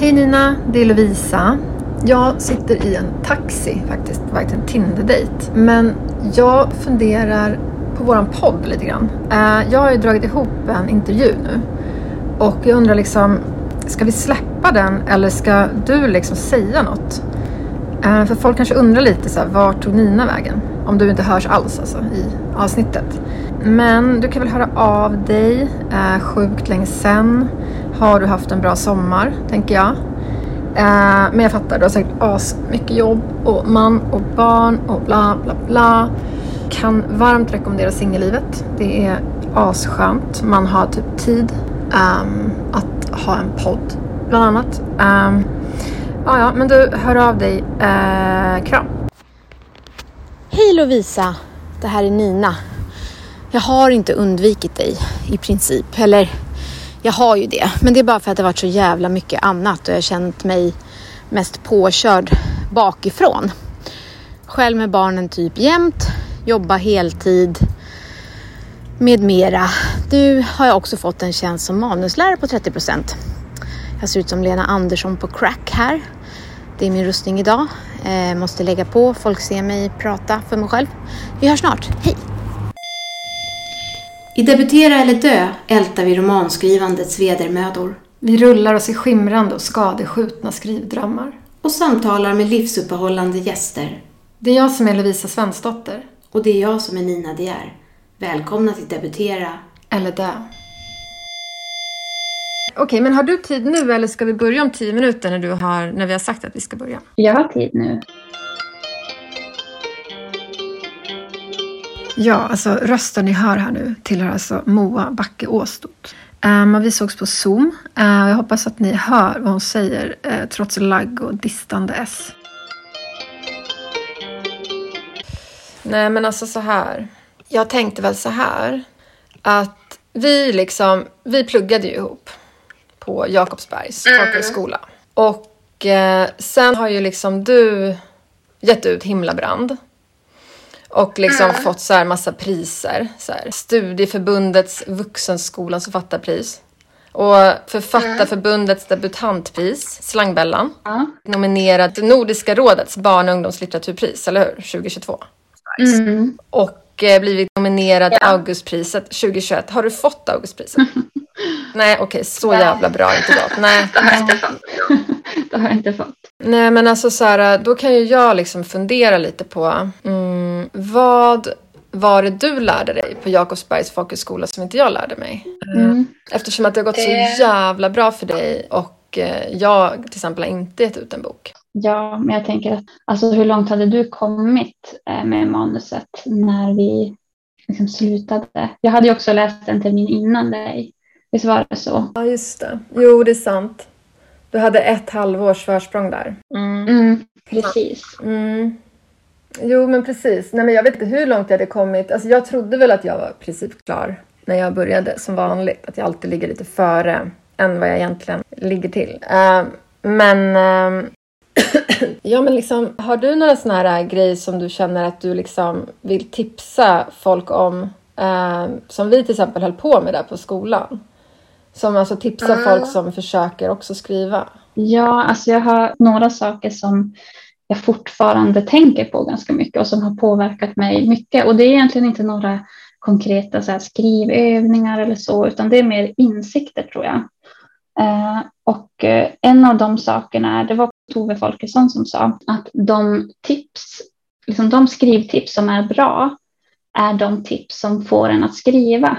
Hej Nina, det är Lovisa. Jag sitter i en taxi faktiskt, på väg till en Tinder-dejt. Men jag funderar på våran podd lite grann. Eh, jag har ju dragit ihop en intervju nu. Och jag undrar liksom, ska vi släppa den eller ska du liksom säga något? Eh, för folk kanske undrar lite så här, vart tog Nina vägen? Om du inte hörs alls alltså i avsnittet. Men du kan väl höra av dig eh, sjukt länge sen. Har du haft en bra sommar, tänker jag. Eh, men jag fattar, du har säkert as mycket jobb och man och barn och bla bla bla. Kan varmt rekommendera singellivet. Det är asskönt. Man har typ tid um, att ha en podd, bland annat. Um, ja, ja, men du, hör av dig. Uh, kram. Hej Lovisa, det här är Nina. Jag har inte undvikit dig i princip. Eller, jag har ju det. Men det är bara för att det varit så jävla mycket annat och jag har känt mig mest påkörd bakifrån. Själv med barnen typ jämt, jobba heltid med mera. Nu har jag också fått en tjänst som manuslärare på 30 procent. Jag ser ut som Lena Andersson på crack här. Det är min rustning idag. Eh, måste lägga på, folk ser mig prata för mig själv. Vi hörs snart, hej! I Debutera eller dö ältar vi romanskrivandets vedermödor. Vi rullar oss i skimrande och skadeskjutna skrivdrömmar. Och samtalar med livsuppehållande gäster. Det är jag som är Lovisa Svensdotter. Och det är jag som är Nina De Geer. Välkomna till Debutera eller dö. Okej, men har du tid nu eller ska vi börja om tio minuter när, du har, när vi har sagt att vi ska börja? Jag har tid nu. Ja, alltså rösten ni hör här nu tillhör alltså Moa Backe Åstot. Um, vi sågs på Zoom. Uh, jag hoppas att ni hör vad hon säger uh, trots lagg och distande S. Nej, men alltså så här. Jag tänkte väl så här att vi liksom, vi pluggade ju ihop på Jakobsbergs mm. folkhögskola. Och eh, sen har ju liksom du gett ut Himlabrand. Och liksom mm. fått så här massa priser. Så här. Studieförbundets Vuxenskolans författarpris. Och Författarförbundets debutantpris, Slangbällan. Mm. Nominerad till Nordiska rådets barn och ungdomslitteraturpris, eller hur? 2022. Mm. Och eh, blivit nominerad ja. Augustpriset 2021. Har du fått Augustpriset? Nej, okej, okay, så jävla bra inte gått. Nej. Det har jag inte fått. det har jag inte fått. Nej, men alltså så här, då kan ju jag liksom fundera lite på mm, vad var det du lärde dig på Jakobsbergs folkhögskola som inte jag lärde mig? Mm. Eftersom att det har gått så jävla bra för dig och eh, jag till exempel har inte gett ut en bok. Ja, men jag tänker att alltså, hur långt hade du kommit eh, med manuset när vi liksom slutade? Jag hade ju också läst en termin innan dig. Visst var det så? Ja, just det. Jo, det är sant. Du hade ett halvårs försprång där. Mm. Mm, precis. Mm. Jo, men precis. Nej, men jag vet inte hur långt jag hade kommit. Alltså, jag trodde väl att jag var i princip klar när jag började, som vanligt. Att jag alltid ligger lite före än vad jag egentligen ligger till. Uh, men uh, ja, men liksom, har du några såna här grejer som du känner att du liksom vill tipsa folk om? Uh, som vi till exempel höll på med där på skolan. Som alltså tipsar mm. folk som försöker också skriva. Ja, alltså jag har några saker som jag fortfarande tänker på ganska mycket och som har påverkat mig mycket. Och det är egentligen inte några konkreta så här, skrivövningar eller så, utan det är mer insikter tror jag. Eh, och eh, en av de sakerna, det var Tove Folkesson som sa att de tips, liksom de skrivtips som är bra är de tips som får en att skriva.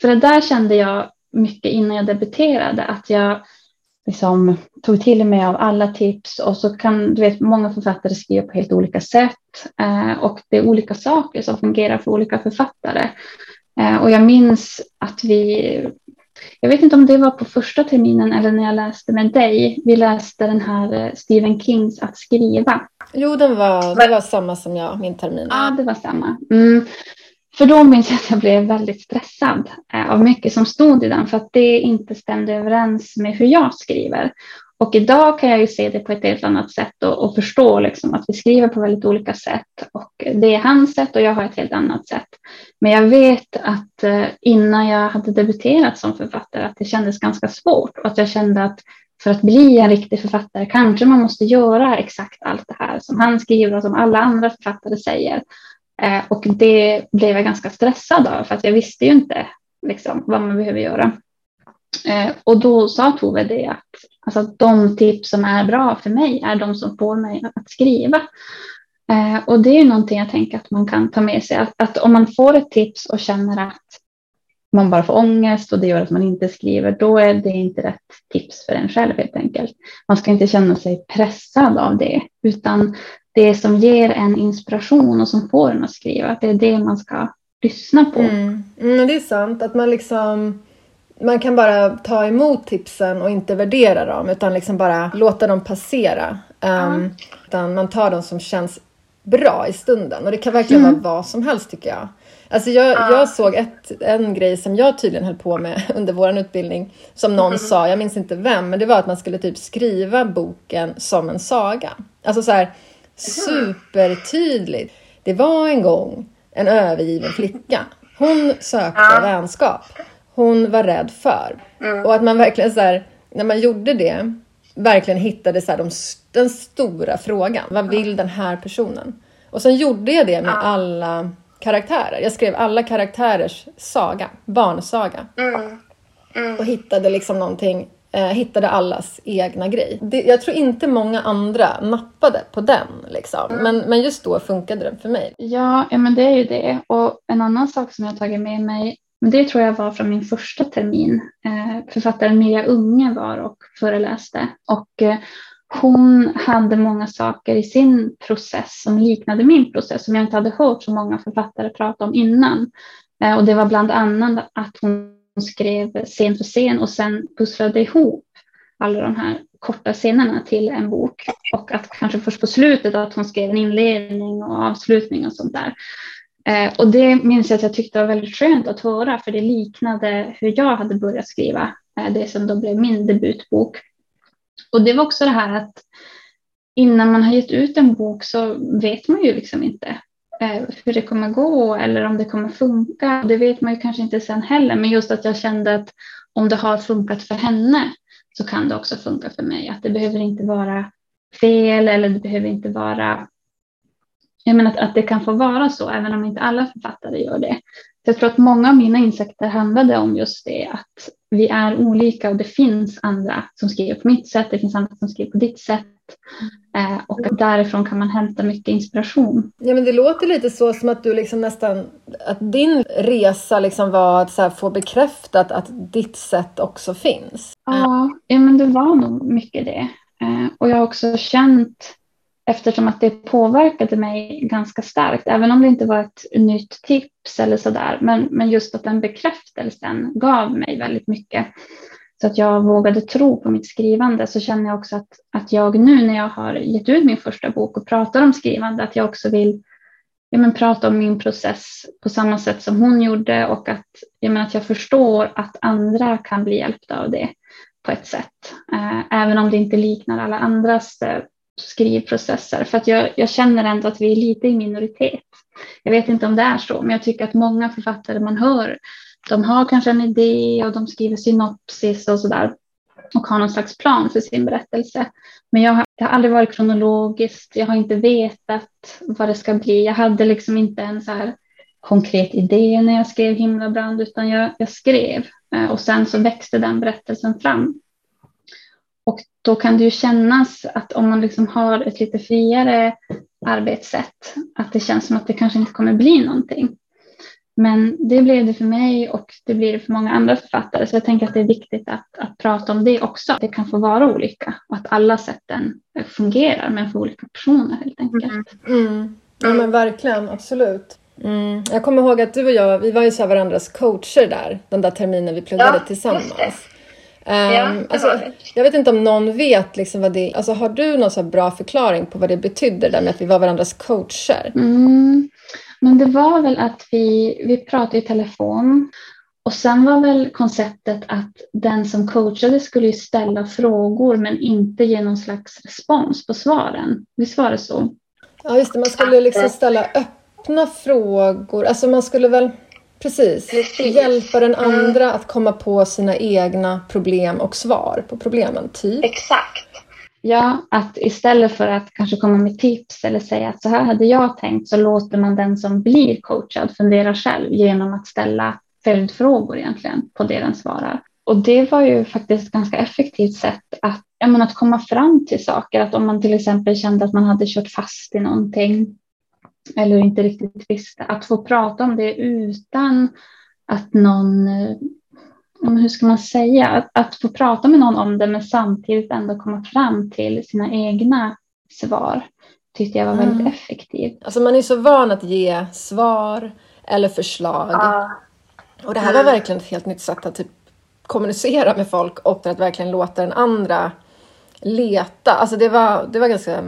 För det där kände jag mycket innan jag debuterade, att jag liksom tog till mig av alla tips och så kan du vet många författare skriva på helt olika sätt eh, och det är olika saker som fungerar för olika författare. Eh, och jag minns att vi, jag vet inte om det var på första terminen eller när jag läste med dig, vi läste den här eh, Stephen Kings Att skriva. Jo, den var, det var samma som jag, min termin. Ja, det var samma. Mm. För då minns jag att jag blev väldigt stressad eh, av mycket som stod i den för att det inte stämde överens med hur jag skriver. Och idag kan jag ju se det på ett helt annat sätt och, och förstå liksom att vi skriver på väldigt olika sätt. Och det är hans sätt och jag har ett helt annat sätt. Men jag vet att eh, innan jag hade debuterat som författare att det kändes ganska svårt och att jag kände att för att bli en riktig författare kanske man måste göra exakt allt det här som han skriver och som alla andra författare säger. Eh, och det blev jag ganska stressad av för att jag visste ju inte liksom, vad man behöver göra. Eh, och då sa Tove det att alltså, de tips som är bra för mig är de som får mig att skriva. Eh, och det är någonting jag tänker att man kan ta med sig. Att, att, om man får ett tips och känner att man bara får ångest och det gör att man inte skriver, då är det inte rätt tips för en själv helt enkelt. Man ska inte känna sig pressad av det, utan det som ger en inspiration och som får en att skriva, det är det man ska lyssna på. Mm. Mm, det är sant, att man liksom man kan bara ta emot tipsen och inte värdera dem utan liksom bara låta dem passera. Um, mm. Utan man tar dem som känns bra i stunden och det kan verkligen mm. vara vad som helst tycker jag. Alltså jag, ah. jag såg ett, en grej som jag tydligen höll på med under vår utbildning som någon mm. sa, jag minns inte vem, men det var att man skulle typ skriva boken som en saga. Alltså så här supertydligt. Det var en gång en övergiven flicka. Hon sökte ah. vänskap. Hon var rädd för. Mm. Och att man verkligen så här, när man gjorde det, verkligen hittade så här, de, den stora frågan. Vad vill den här personen? Och sen gjorde jag det med alla karaktärer. Jag skrev alla karaktärers saga, barnsaga. Mm. Mm. Och hittade liksom någonting, eh, hittade allas egna grej. Det, jag tror inte många andra nappade på den liksom. Men, men just då funkade den för mig. Ja, ja, men det är ju det. Och en annan sak som jag tagit med mig det tror jag var från min första termin. Eh, författaren Mia Unge var och föreläste. Och eh, hon hade många saker i sin process som liknade min process som jag inte hade hört så många författare prata om innan. Eh, och det var bland annat att hon skrev scen för scen och sen pusslade ihop alla de här korta scenerna till en bok och att kanske först på slutet att hon skrev en inledning och avslutning och sånt där. Eh, och det minns jag att jag tyckte var väldigt skönt att höra för det liknade hur jag hade börjat skriva eh, det som då blev min debutbok. Och det var också det här att innan man har gett ut en bok så vet man ju liksom inte Eh, hur det kommer gå eller om det kommer funka. Det vet man ju kanske inte sen heller, men just att jag kände att om det har funkat för henne så kan det också funka för mig. Att det behöver inte vara fel eller det behöver inte vara jag menar att, att det kan få vara så, även om inte alla författare gör det. Så jag tror att många av mina insikter handlade om just det, att vi är olika och det finns andra som skriver på mitt sätt, det finns andra som skriver på ditt sätt. Eh, och därifrån kan man hämta mycket inspiration. Ja, men det låter lite så som att du liksom nästan, att din resa liksom var att så få bekräftat att ditt sätt också finns. Ja, ja men det var nog mycket det. Eh, och jag har också känt eftersom att det påverkade mig ganska starkt, även om det inte var ett nytt tips eller sådär. Men, men just att den bekräftelsen gav mig väldigt mycket. Så att jag vågade tro på mitt skrivande så känner jag också att, att jag nu när jag har gett ut min första bok och pratar om skrivande, att jag också vill ja, men, prata om min process på samma sätt som hon gjorde och att, ja, men, att jag förstår att andra kan bli hjälpta av det på ett sätt. Eh, även om det inte liknar alla andras eh, skrivprocesser. För att jag, jag, känner ändå att vi är lite i minoritet. Jag vet inte om det är så, men jag tycker att många författare man hör, de har kanske en idé och de skriver synopsis och sådär och har någon slags plan för sin berättelse. Men jag har, det har aldrig varit kronologiskt. Jag har inte vetat vad det ska bli. Jag hade liksom inte en så här konkret idé när jag skrev Himlabrand, utan jag, jag skrev eh, och sen så växte den berättelsen fram. Och då kan det ju kännas att om man liksom har ett lite friare arbetssätt, att det känns som att det kanske inte kommer bli någonting. Men det blev det för mig och det blir det för många andra författare. Så jag tänker att det är viktigt att, att prata om det också. Det kan få vara olika och att alla sätten fungerar men för olika personer helt enkelt. Mm. Mm. Ja men verkligen, absolut. Mm. Jag kommer ihåg att du och jag, vi var ju så varandras coacher där, den där terminen vi pluggade ja, tillsammans. Um, ja, alltså, jag vet inte om någon vet liksom vad det alltså, Har du någon så bra förklaring på vad det betydde där med att vi var varandras coacher? Mm, men det var väl att vi, vi pratade i telefon och sen var väl konceptet att den som coachade skulle ställa frågor men inte ge någon slags respons på svaren. Visst var det så? Ja, just det. Man skulle liksom ställa öppna frågor. Alltså man skulle väl Precis. Precis. Hjälpa den andra att komma på sina egna problem och svar på problemen, typ. Exakt. Ja, att istället för att kanske komma med tips eller säga att så här hade jag tänkt så låter man den som blir coachad fundera själv genom att ställa följdfrågor egentligen på det den svarar. Och det var ju faktiskt ett ganska effektivt sätt att, menar, att komma fram till saker. Att om man till exempel kände att man hade kört fast i någonting eller inte riktigt visste, att få prata om det utan att någon eh, hur ska man säga, att, att få prata med någon om det men samtidigt ändå komma fram till sina egna svar tyckte jag var väldigt Mm. effektivt. Alltså man är så van att ge svar eller förslag. Ja. Och det här var verkligen ett helt nytt sätt att typ kommunicera med folk och att verkligen låta den andra leta. Alltså det var, det var ganska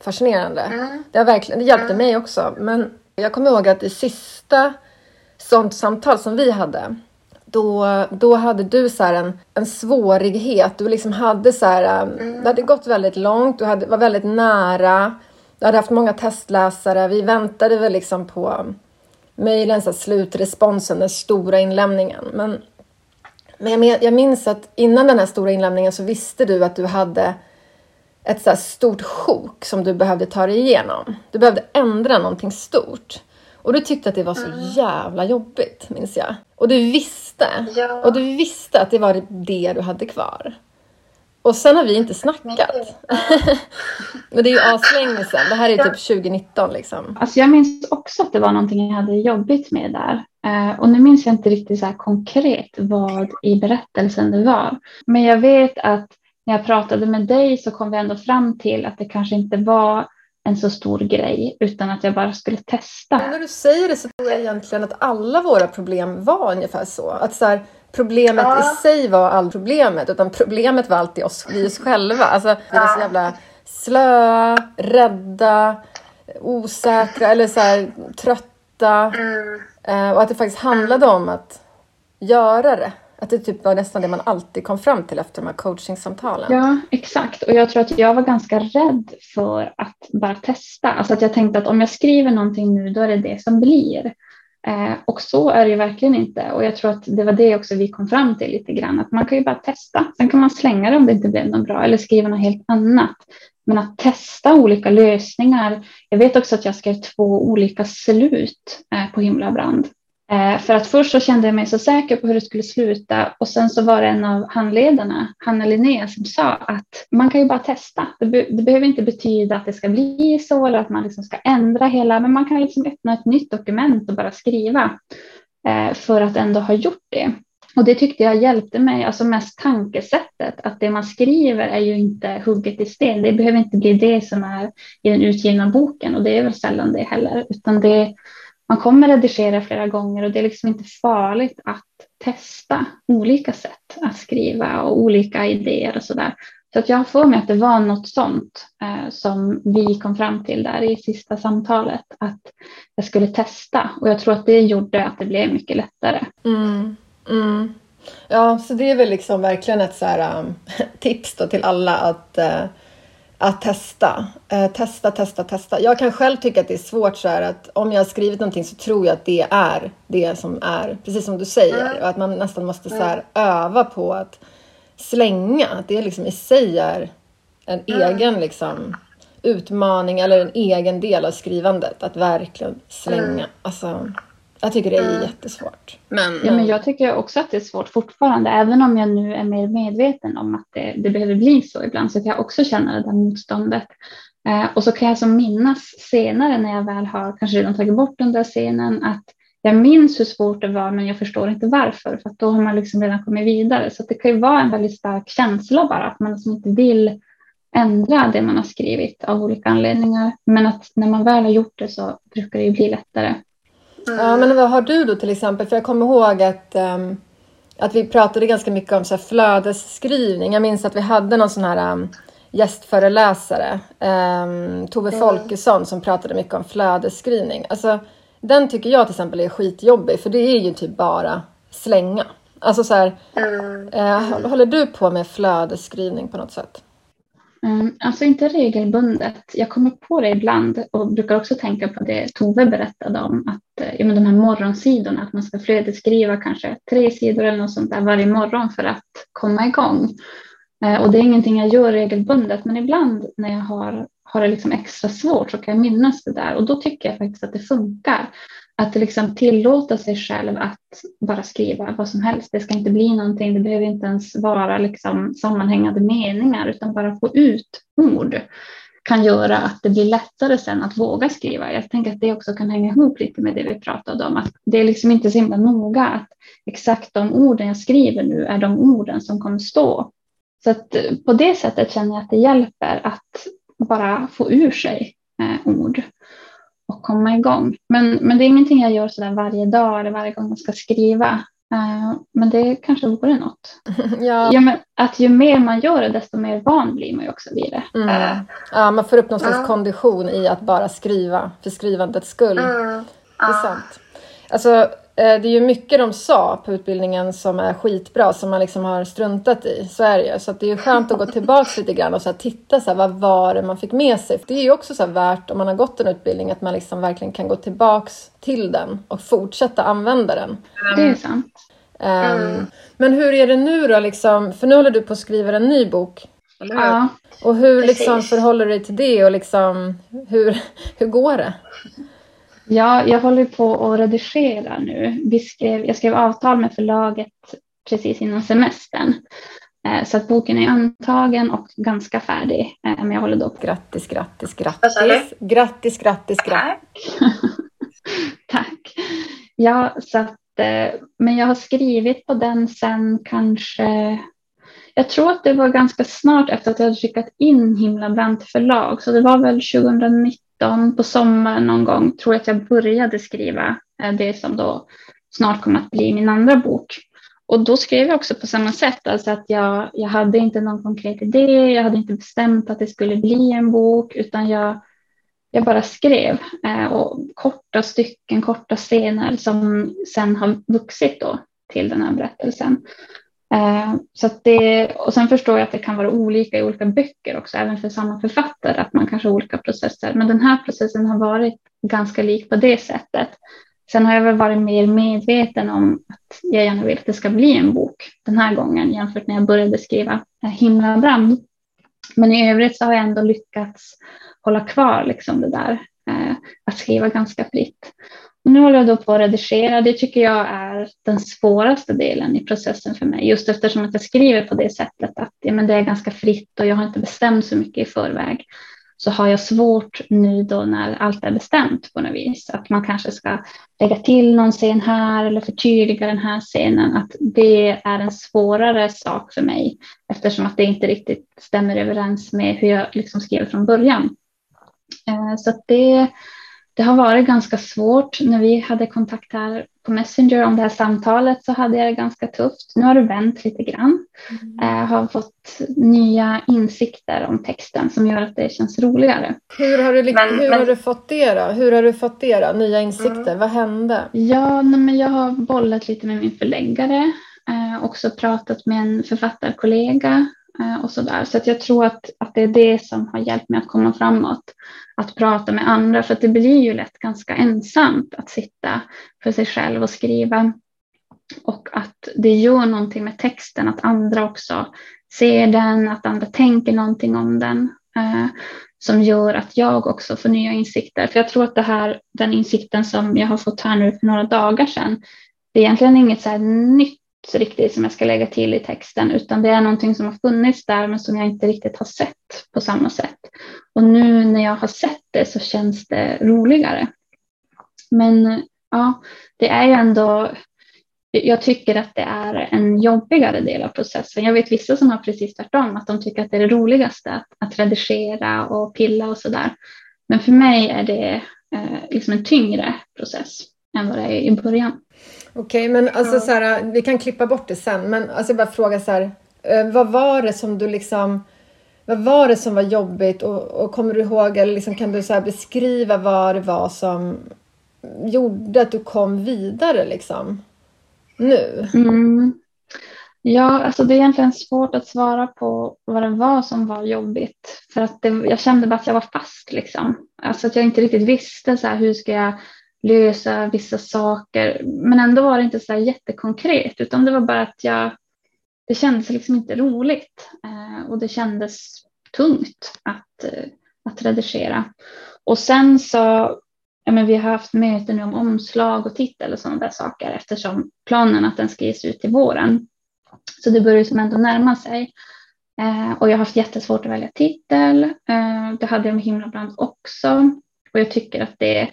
fascinerande. Mm. Det, verkligen, det hjälpte mig också. Men jag kommer ihåg att i sista sånt samtal som vi hade då, då hade du så en, en svårighet. Du liksom hade så här, um, det hade gått väldigt långt, du hade, var väldigt nära. Du hade haft många testläsare. Vi väntade väl liksom på så här slutresponsen, den stora inlämningen. Men, men jag, jag minns att innan den här stora inlämningen så visste du att du hade ett så stort sjok som du behövde ta dig igenom. Du behövde ändra någonting stort. Och du tyckte att det var så jävla jobbigt, minns jag. Och du visste. Ja. Och du visste att det var det du hade kvar. Och sen har vi inte snackat. Men det är ju aslänge sedan. Det här är typ 2019 liksom. Alltså jag minns också att det var någonting jag hade jobbigt med där. Eh, och nu minns jag inte riktigt så här konkret vad i berättelsen det var. Men jag vet att när jag pratade med dig så kom vi ändå fram till att det kanske inte var en så stor grej utan att jag bara skulle testa. Men när du säger det så tror jag egentligen att alla våra problem var ungefär så. Att så här, problemet Ja. i sig var aldrig problemet, utan problemet var alltid oss, vi oss själva. Alltså, vi var så jävla slöa, rädda, osäkra eller så här, trötta. Mm. Eh, och att det faktiskt handlade om att göra det. Att det typ var nästan det man alltid kom fram till efter de här coachingsamtalen. Ja, exakt. Och jag tror att jag var ganska rädd för att bara testa. Alltså att jag tänkte att om jag skriver någonting nu, då är det det som blir. Eh, och så är det ju verkligen inte. Och jag tror att det var det också vi kom fram till lite grann. Att man kan ju bara testa. Sen kan man slänga det om det inte blev något bra eller skriva något helt annat. Men att testa olika lösningar. Jag vet också att jag skrev två olika slut eh, på Himla brand Eh, för att först så kände jag mig så säker på hur det skulle sluta och sen så var det en av handledarna, Hanna Linnea, som sa att man kan ju bara testa. Det, be- det behöver inte betyda att det ska bli så eller att man liksom ska ändra hela, men man kan liksom öppna ett nytt dokument och bara skriva eh, för att ändå ha gjort det. Och det tyckte jag hjälpte mig, alltså mest tankesättet, att det man skriver är ju inte hugget i sten. Det behöver inte bli det som är i den utgivna boken och det är väl sällan det heller, utan det man kommer redigera flera gånger och det är liksom inte farligt att testa olika sätt att skriva och olika idéer och sådär. Så att jag har för mig att det var något sånt eh, som vi kom fram till där i sista samtalet, att jag skulle testa och jag tror att det gjorde att det blev mycket lättare. Mm, mm. Ja, så det är väl liksom verkligen ett så här, um, tips då till alla att, eh, att testa. Eh, testa, testa, testa. Jag kan själv tycka att det är svårt så här att om jag har skrivit någonting så tror jag att det är det som är, precis som du säger. Och att man nästan måste så här öva på att slänga. Att det liksom i sig är en egen liksom utmaning eller en egen del av skrivandet. Att verkligen slänga. Alltså, jag tycker det är jättesvårt. Men, Ja, men jag tycker också att det är svårt fortfarande, även om jag nu är mer medveten om att det, det behöver bli så ibland, så kan jag också känna det där motståndet. Eh, och så kan jag som minnas senare när jag väl har kanske redan tagit bort den där scenen, att jag minns hur svårt det var, men jag förstår inte varför, för att då har man liksom redan kommit vidare. Så att det kan ju vara en väldigt stark känsla bara, att man liksom inte vill ändra det man har skrivit av olika anledningar. Men att när man väl har gjort det så brukar det ju bli lättare. Ja, men vad har du då till exempel? För jag kommer ihåg att, ehm, att vi pratade ganska mycket om så här flödesskrivning. Jag minns att vi hade någon sån här um, gästföreläsare, um, Tove Folkesson, som pratade mycket om flödesskrivning. Alltså, den tycker jag till exempel är skitjobbig, för det är ju typ bara slänga. Alltså så här, eh, håller du på med flödesskrivning på något sätt? Ehm, alltså inte regelbundet. Jag kommer på det ibland och brukar också tänka på det Tove berättade om. Att eh, ja, men de här morgonsidorna, att man ska flödesskriva kanske tre sidor eller något sånt där varje morgon för att komma igång. Eh, och det är ingenting jag gör regelbundet, men ibland när jag har, har det liksom extra svårt så kan jag minnas det där och då tycker jag faktiskt att det funkar. Att liksom tillåta sig själv att bara skriva vad som helst. Det ska inte bli någonting, det behöver inte ens vara liksom sammanhängande meningar utan bara få ut ord kan göra att det blir lättare sen att våga skriva. Jag tänker att det också kan hänga ihop lite med det vi pratade om. Att det är liksom inte så himla noga att exakt de orden jag skriver nu är de orden som kommer stå. Så att eh, på det sättet känner jag att det hjälper att bara få ur sig eh, ord och komma igång. Men, men det är ingenting jag gör sådär varje dag eller varje gång jag ska skriva. Uh, men det kanske vore något. ja. Ja, men att ju mer man gör det, desto mer van blir man ju också vid det. Mm. Uh. Ja, man får upp någon slags kondition i att bara skriva för skrivandets skull. Mm. Det är sant. Alltså, det är ju mycket de sa på utbildningen som är skitbra som man liksom har struntat i. Så är det ju. Så det är ju skönt att gå tillbaka lite grann och så titta så här, vad var det man fick med sig. Det är ju också så värt om man har gått en utbildning att man liksom verkligen kan gå tillbaks till den och fortsätta använda den. Det är sant. Um, Men hur är det nu då liksom? För nu håller du på att skriva en ny bok. Ja. Och hur liksom förhåller du dig till det och liksom hur, hur går det? Ja, jag håller på att redigera nu. Vi skrev, jag skrev avtal med förlaget precis innan semestern. Eh, så att boken är antagen och ganska färdig. Eh, men jag håller då Grattis, grattis, grattis. Grattis, grattis, grattis. Tack. Ja, så att, eh, men jag har skrivit på den sen kanske jag tror att det var ganska snart efter att jag hade skickat in Himla brant förlag, så det var väl 2019 på sommaren någon gång tror jag att jag började skriva eh, det som då snart kommer att bli min andra bok. Och då skrev jag också på samma sätt, alltså att jag, jag hade inte någon konkret idé, jag hade inte bestämt att det skulle bli en bok, utan jag, jag bara skrev. Eh, och korta stycken, korta scener som sen har vuxit då till den här berättelsen. Eh, så det, och sen förstår jag att det kan vara olika i olika böcker också, även för samma författare, att man kanske har olika processer. Men den här processen har varit ganska lik på det sättet. Sen har jag väl varit mer medveten om att jag gärna vill att det ska bli en bok den här gången jämfört när jag började skriva eh, Himlabrand. Men i övrigt så har jag ändå lyckats hålla kvar liksom det där, eh, att skriva ganska fritt. Nu håller jag då på att redigera. Det tycker jag är den svåraste delen i processen för mig. Just eftersom att jag skriver på det sättet att ja, men det är ganska fritt och jag har inte bestämt så mycket i förväg. Så har jag svårt nu då när allt är bestämt på något vis. Att man kanske ska lägga till någon scen här eller förtydliga den här scenen. Att det är en svårare sak för mig. Eftersom att det inte riktigt stämmer överens med hur jag liksom skrev från början. Eh, så så det det har varit ganska svårt. När vi hade kontakt här på Messenger om det här samtalet så hade jag det ganska tufft. Nu har det vänt lite grann. Mm. Jag eh, har fått nya insikter om texten som gör att det känns roligare. Hur har du, men, hur men... har du fått det då? Hur har du fått det då? Nya insikter? Mm. Vad hände? Ja, nej, men jag har bollat lite med min förläggare. Eh, också pratat med en författarkollega Eh, och så där. Så att jag tror att, att det är det som har hjälpt mig att komma framåt. Att prata med andra, för att det blir ju lätt ganska ensamt att sitta för sig själv och skriva. Och att det gör någonting med texten, att andra också ser den, att andra tänker någonting om den. Eh, som gör att jag också får nya insikter. För jag tror att det här, den insikten som jag har fått här nu för några dagar sedan, det är egentligen inget så nytt riktigt som jag ska lägga till i texten, utan det är någonting som har funnits där men som jag inte riktigt har sett på samma sätt. Och nu när jag har sett det så känns det roligare. Men ja, det är ju ändå, jag tycker att det är en jobbigare del av processen. Jag vet vissa som har precis tvärtom, att de tycker att det är det roligaste att, att redigera och pilla och sådär. Men för mig är det eh, liksom en tyngre process än vad det är i början. Okej, okay, men alltså ja. så här, vi kan klippa bort det sen, men alltså jag bara fråga så här, eh, vad var det som du liksom vad var det som var jobbigt och, och kommer du ihåg eller liksom, kan du så beskriva vad det var som gjorde att du kom vidare liksom nu? Mm. Ja, alltså det är egentligen svårt att svara på vad det var som var jobbigt. För att det, jag kände bara att jag var fast liksom. Alltså att jag inte riktigt visste så här, hur ska jag lösa vissa saker. Men ändå var det inte så här jättekonkret utan det var bara att jag, det kändes liksom inte roligt. Eh, och det kändes tungt att, eh, att redigera. Och sen så, ja men vi har haft möten nu om omslag och titel och sådana där saker eftersom planen att den ska ges ut till våren. Så det börjar som ändå närma sig. Eh, och jag har haft jättesvårt att välja titel. Eh, det hade jag med Himlabrand också. Och jag tycker att det,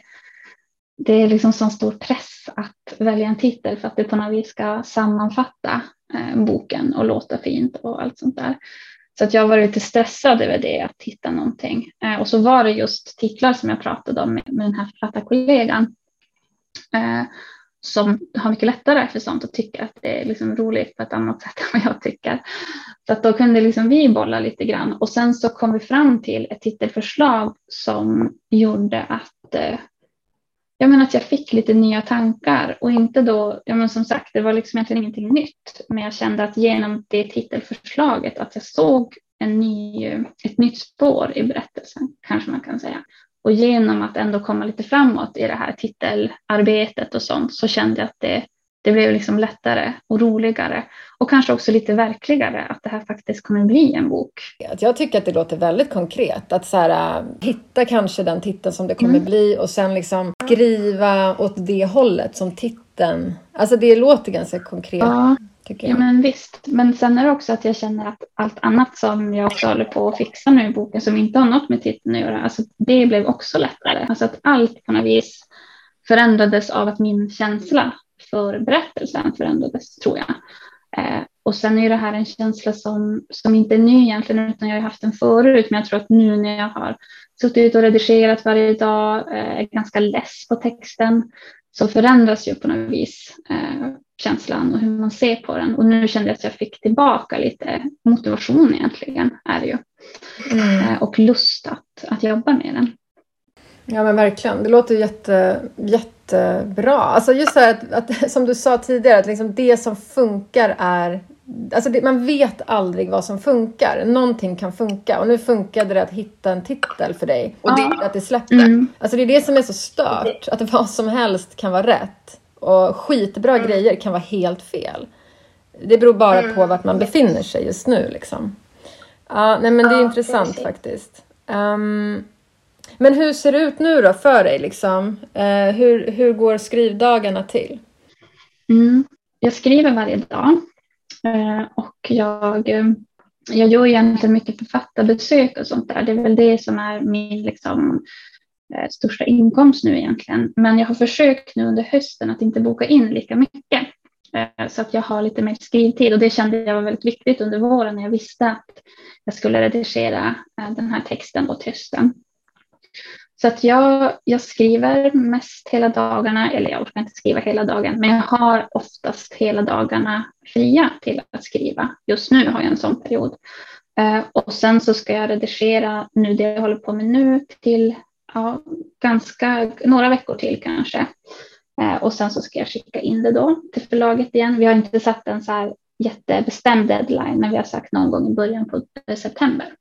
det är liksom sån stor press att välja en titel för att det på något vis ska sammanfatta eh, boken och låta fint och allt sånt där. Så att jag var lite stressad över det, att hitta någonting. Eh, och så var det just titlar som jag pratade om med, med den här författarkollegan. Eh, som har mycket lättare för sånt och tycker att det är liksom roligt på ett annat sätt än vad jag tycker. Så att då kunde liksom vi bolla lite grann och sen så kom vi fram till ett titelförslag som gjorde att eh, jag menar att jag fick lite nya tankar och inte då, ja men som sagt det var liksom egentligen ingenting nytt men jag kände att genom det titelförslaget att jag såg en ny, ett nytt spår i berättelsen kanske man kan säga. Och genom att ändå komma lite framåt i det här titelarbetet och sånt så kände jag att det, det blev liksom lättare och roligare och kanske också lite verkligare att det här faktiskt kommer bli en bok. Jag tycker att det låter väldigt konkret att så här, äh, hitta kanske den titeln som det kommer mm. bli och sen liksom skriva åt det hållet som titeln. Alltså det låter ganska konkret. Ja. Ja, men visst. Men sen är det också att jag känner att allt annat som jag också håller på att fixa nu i boken som inte har något med titeln att göra, alltså det blev också lättare. Alltså att allt på något vis förändrades av att min känsla för berättelsen förändrades, tror jag. Eh, och sen är det här en känsla som, som inte är ny egentligen, utan jag har haft den förut, men jag tror att nu när jag har suttit och redigerat varje dag, eh, ganska less på texten, så förändras ju på något vis eh, känslan och hur man ser på den. Och nu kände jag att jag fick tillbaka lite motivation egentligen, är det ju. Mm. Eh, och lust att, att jobba med den. Ja men verkligen, det låter jätte, jättebra. Alltså just så här att, att som du sa tidigare, att liksom det som funkar är Alltså det, man vet aldrig vad som funkar. Någonting kan funka och nu funkade det att hitta en titel för dig och det, att det släppte. Mm. Alltså det är det som är så stört, att vad som helst kan vara rätt och skitbra mm. grejer kan vara helt fel. Det beror bara mm. på vart man befinner sig just nu liksom. Ja, nej men det är ja, intressant precis. faktiskt. Um, men hur ser det ut nu då för dig liksom? Eh, hur, hur går skrivdagarna till? Mm. Jag skriver varje dag eh, och jag, eh, jag gör egentligen mycket författarbesök och sånt där. Det är väl det som är min liksom, Eh, största inkomst nu egentligen. Men jag har försökt nu under hösten att inte boka in lika mycket eh, så att jag har lite mer skrivtid och det kände jag var väldigt viktigt under våren när jag visste att jag skulle redigera eh, den här texten åt hösten. Så att jag, jag skriver mest hela dagarna, eller jag orkar inte skriva hela dagen, men jag har oftast hela dagarna fria till att skriva. Just nu har jag en sån period. Och sen så ska jag redigera nu det jag håller på med nu till ja, ganska, några veckor till kanske. Eh, och sen så ska jag skicka in det då till förlaget igen. Vi har inte satt en så här jättebestämd deadline, men vi har sagt någon gång i början på september.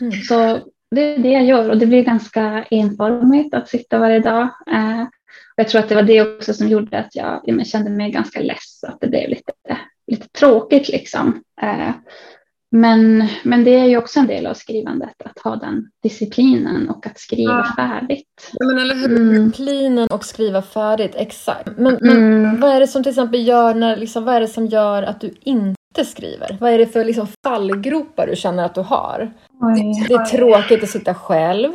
Mm. Så det är det jag gör och det blir ganska enformigt att sitta varje dag. Eh, och jag tror att det var det också som gjorde att jag, jag kände mig ganska less, att det blev lite, lite tråkigt liksom. Eh, men, men det är ju också en del av skrivandet, att ha den disciplinen och att skriva ja. färdigt. Ja, men eller hur? Mm. Disciplinen och skriva färdigt, exakt. Men, men mm. vad är det som till exempel gör, när, liksom, vad är det som gör att du inte skriver? Vad är det för liksom, fallgropar du känner att du har? Oj, det är oj. tråkigt att sitta själv.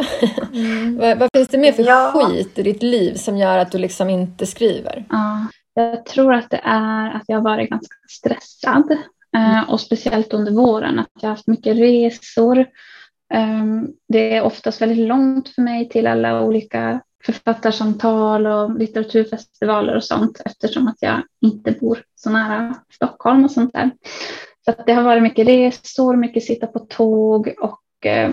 Mm. vad, vad, finns det mer för ja. skit i ditt liv som gör att du liksom inte skriver? Ja. Jag tror att det är att jag har varit ganska stressad. Eh, och speciellt under våren att jag har haft mycket resor. Ehm, det är oftast väldigt långt för mig till alla olika författarsamtal och litteraturfestivaler och sånt eftersom att jag inte bor så nära Stockholm och sånt där. Så det har varit mycket resor, mycket sitta på tåg och eh,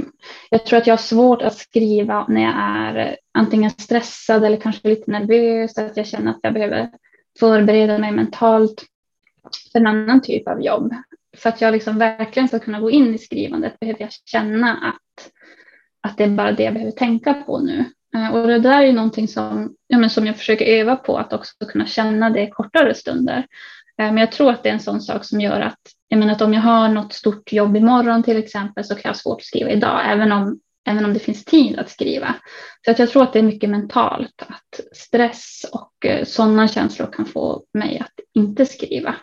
jag tror att jag har svårt att skriva när jag är eh, antingen stressad eller kanske lite nervös, att jag känner att jag behöver förbereda mig mentalt för en annan typ av jobb. För att jag liksom verkligen ska kunna gå in i skrivandet behöver jag känna att, att det är bara det jag behöver tänka på nu. Eh, och det där är ju någonting som, ja, men som jag försöker öva på, att också kunna känna det kortare stunder. Eh, men jag tror att det är en sån sak som gör att, jag menar att om jag har något stort jobb imorgon till exempel så kan jag ha svårt att skriva idag, även om, även om det finns tid att skriva. Så att jag tror att det är mycket mentalt, att stress och eh, sådana känslor kan få mig att inte skriva.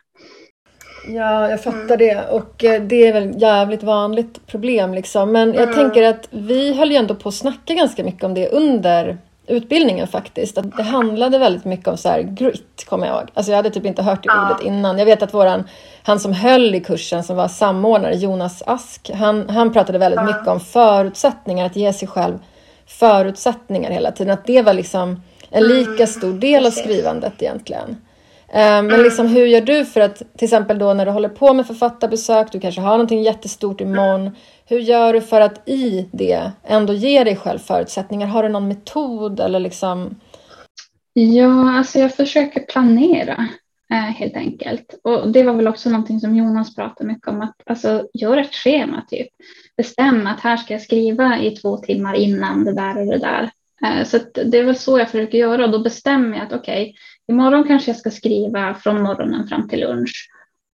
Ja, jag fattar det. Och det är väl jävligt vanligt problem liksom. Men jag mm. tänker att vi höll ju ändå på att snacka ganska mycket om det under utbildningen faktiskt. Att det handlade väldigt mycket om så här grit, kommer jag ihåg. Alltså jag hade typ inte hört det ja. ordet innan. Jag vet att våran, han som höll i kursen, som var samordnare, Jonas Ask, han, han pratade väldigt ja. mycket om förutsättningar, att ge sig själv förutsättningar hela tiden. Att det var liksom en lika mm. stor del av skrivandet egentligen. Eh, men mm. liksom, hur gör du för att, till exempel då när du håller på med författarbesök, du kanske har någonting jättestort imorgon. Hur gör du för att i det ändå ge dig själv förutsättningar? Har du någon metod eller liksom? Ja, alltså jag försöker planera eh, helt enkelt. Och det var väl också någonting som Jonas pratade mycket om, att alltså, gör ett schema typ. Bestäm att här ska jag skriva i två timmar innan det där och det där. Eh, så det är väl så jag försöker göra och då bestämmer jag att okej, okay, imorgon kanske jag ska skriva från morgonen fram till lunch.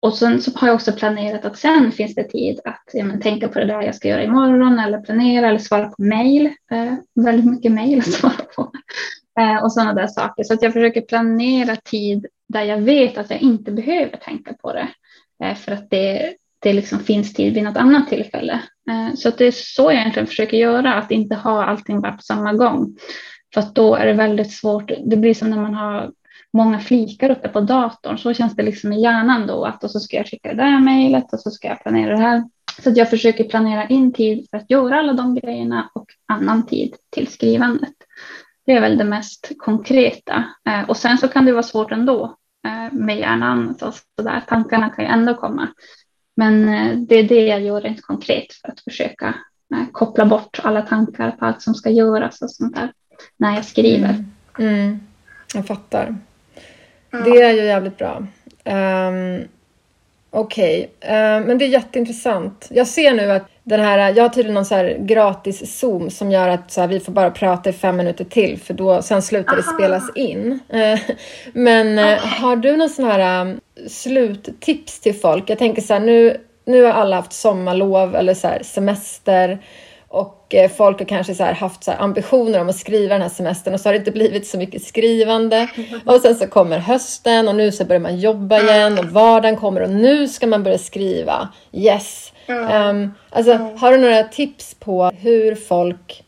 Och sen så har jag också planerat att sen finns det tid att ja, men, tänka på det där jag ska göra imorgon eller planera eller svara på mejl. Eh, väldigt mycket mejl att svara på. Eh, och sådana där saker. Så att jag försöker planera tid där jag vet att jag inte behöver tänka på det. Eh, för att det, det liksom finns tid vid något annat tillfälle. Eh, så att det är så jag egentligen försöker göra, att inte ha allting bara på samma gång. För att då är det väldigt svårt. Det blir som när man har många flikar uppe på datorn. Så känns det liksom i hjärnan då att och så ska jag skicka det där mejlet och så ska jag planera det här. Så att jag försöker planera in tid för att göra alla de grejerna och annan tid till skrivandet. Det är väl det mest konkreta. Eh, och sen så kan det vara svårt ändå eh, med hjärnan. Så, så där. Tankarna kan ju ändå komma. Men eh, det är det jag gör rent konkret för att försöka koppla bort alla tankar på allt som ska göras och sånt där när jag skriver. Mm. Mm. Jag fattar. Det är ju jävligt bra. Um, Okej, okay. uh, men det är jätteintressant. Jag ser nu att den här, jag har tydligen någon så här gratis Zoom som gör att så här, vi får bara prata i fem minuter till för då, sen slutar Aha. det spelas in. Uh, men uh, har du någon sån här um, sluttips till folk? Jag tänker så här, nu, nu har alla haft sommarlov eller så här, semester. Och eh, folk har kanske så haft så ambitioner om att skriva den här semestern och så har det inte blivit så mycket skrivande. Och sen så kommer hösten och nu så börjar man jobba igen och vardagen kommer och nu ska man börja skriva. Yes! Um, alltså, har du några tips på hur folk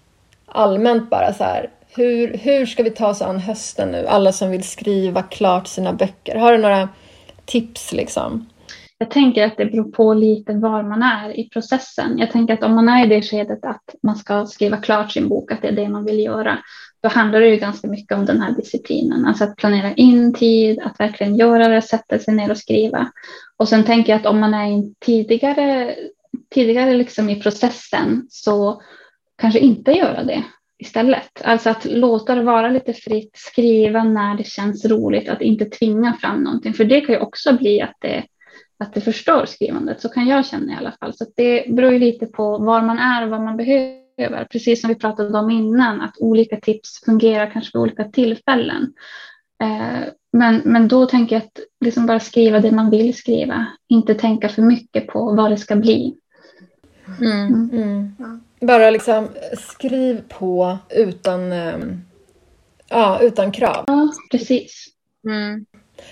allmänt bara så här, hur, hur ska vi ta oss an hösten nu? Alla som vill skriva klart sina böcker. Har du några tips liksom? Jag tänker att det beror på lite var man är i processen. Jag tänker att om man är i det skedet att man ska skriva klart sin bok, att det är det man vill göra, då handlar det ju ganska mycket om den här disciplinen. Alltså att planera in tid, att verkligen göra det, sätta sig ner och skriva. Och sen tänker jag att om man är tidigare, tidigare liksom i processen så kanske inte göra det istället. Alltså att låta det vara lite fritt, skriva när det känns roligt, att inte tvinga fram någonting. För det kan ju också bli att det att det förstör skrivandet. Så kan jag känna i alla fall. Så det beror ju lite på var man är och vad man behöver. Precis som vi pratade om innan, att olika tips fungerar kanske vid olika tillfällen. Eh, men, men då tänker jag att liksom bara skriva det man vill skriva. Inte tänka för mycket på vad det ska bli. Mm, mm. Mm. Bara liksom skriv på utan, ehm, ja, utan krav. Ja, precis. Mm.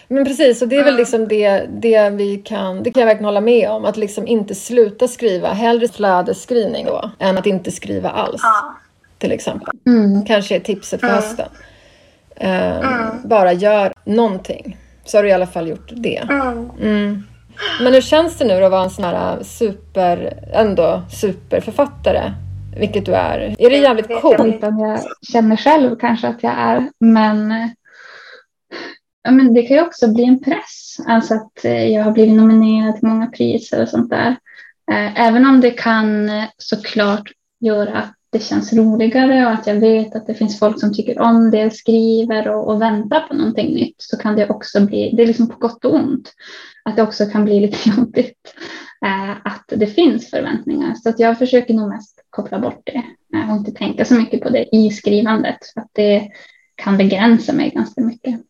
Men precis, och det är väl liksom det, det vi kan, det kan jag verkligen hålla med om, att liksom inte sluta skriva. Hellre flödesskrivning då, än att inte skriva alls. Ja. Till exempel. Mm. Kanske är tipset för mm. hösten. Uh, mm. Bara gör någonting, så har du i alla fall gjort det. Mm. mm. Men hur känns det nu att vara en sån här super, ändå superförfattare? Vilket du är. Är det jävligt coolt? Jag vet inte om jag känner själv kanske att jag är, men ja, men det kan ju också bli en press. Alltså att eh, jag har blivit nominerad till många priser och sånt där. Eh, även om det kan eh, såklart göra att det känns roligare och att jag vet att det finns folk som tycker om det jag skriver och, och väntar på någonting nytt så kan det också bli, det är liksom på gott och ont, att det också kan bli lite jobbigt eh, att det finns förväntningar. Så att jag försöker nog mest koppla bort det eh, och inte tänka så mycket på det i skrivandet för att det kan begränsa mig ganska mycket.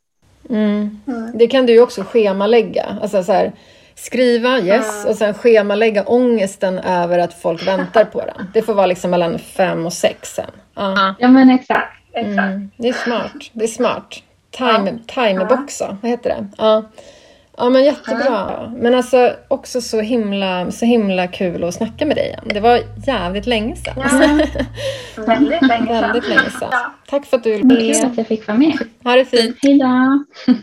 Mm. Det kan du ju också schemalägga. Alltså så här, skriva, yes, och sen schemalägga ångesten över att folk väntar på den. Det får vara liksom mellan fem och sex sen. Ja, ja men exakt. exakt. Mm. Det är smart. Det är smart. Time, Timebox, ja. vad heter det? Ja. Ja men jättebra. Men alltså också så himla, så himla kul att snacka med dig igen. Det var jävligt länge sedan. Ja. väldigt länge sedan. Väldigt länge sedan. Tack för att du ville med. Kul att jag fick vara med. Ha det fint. Hej då.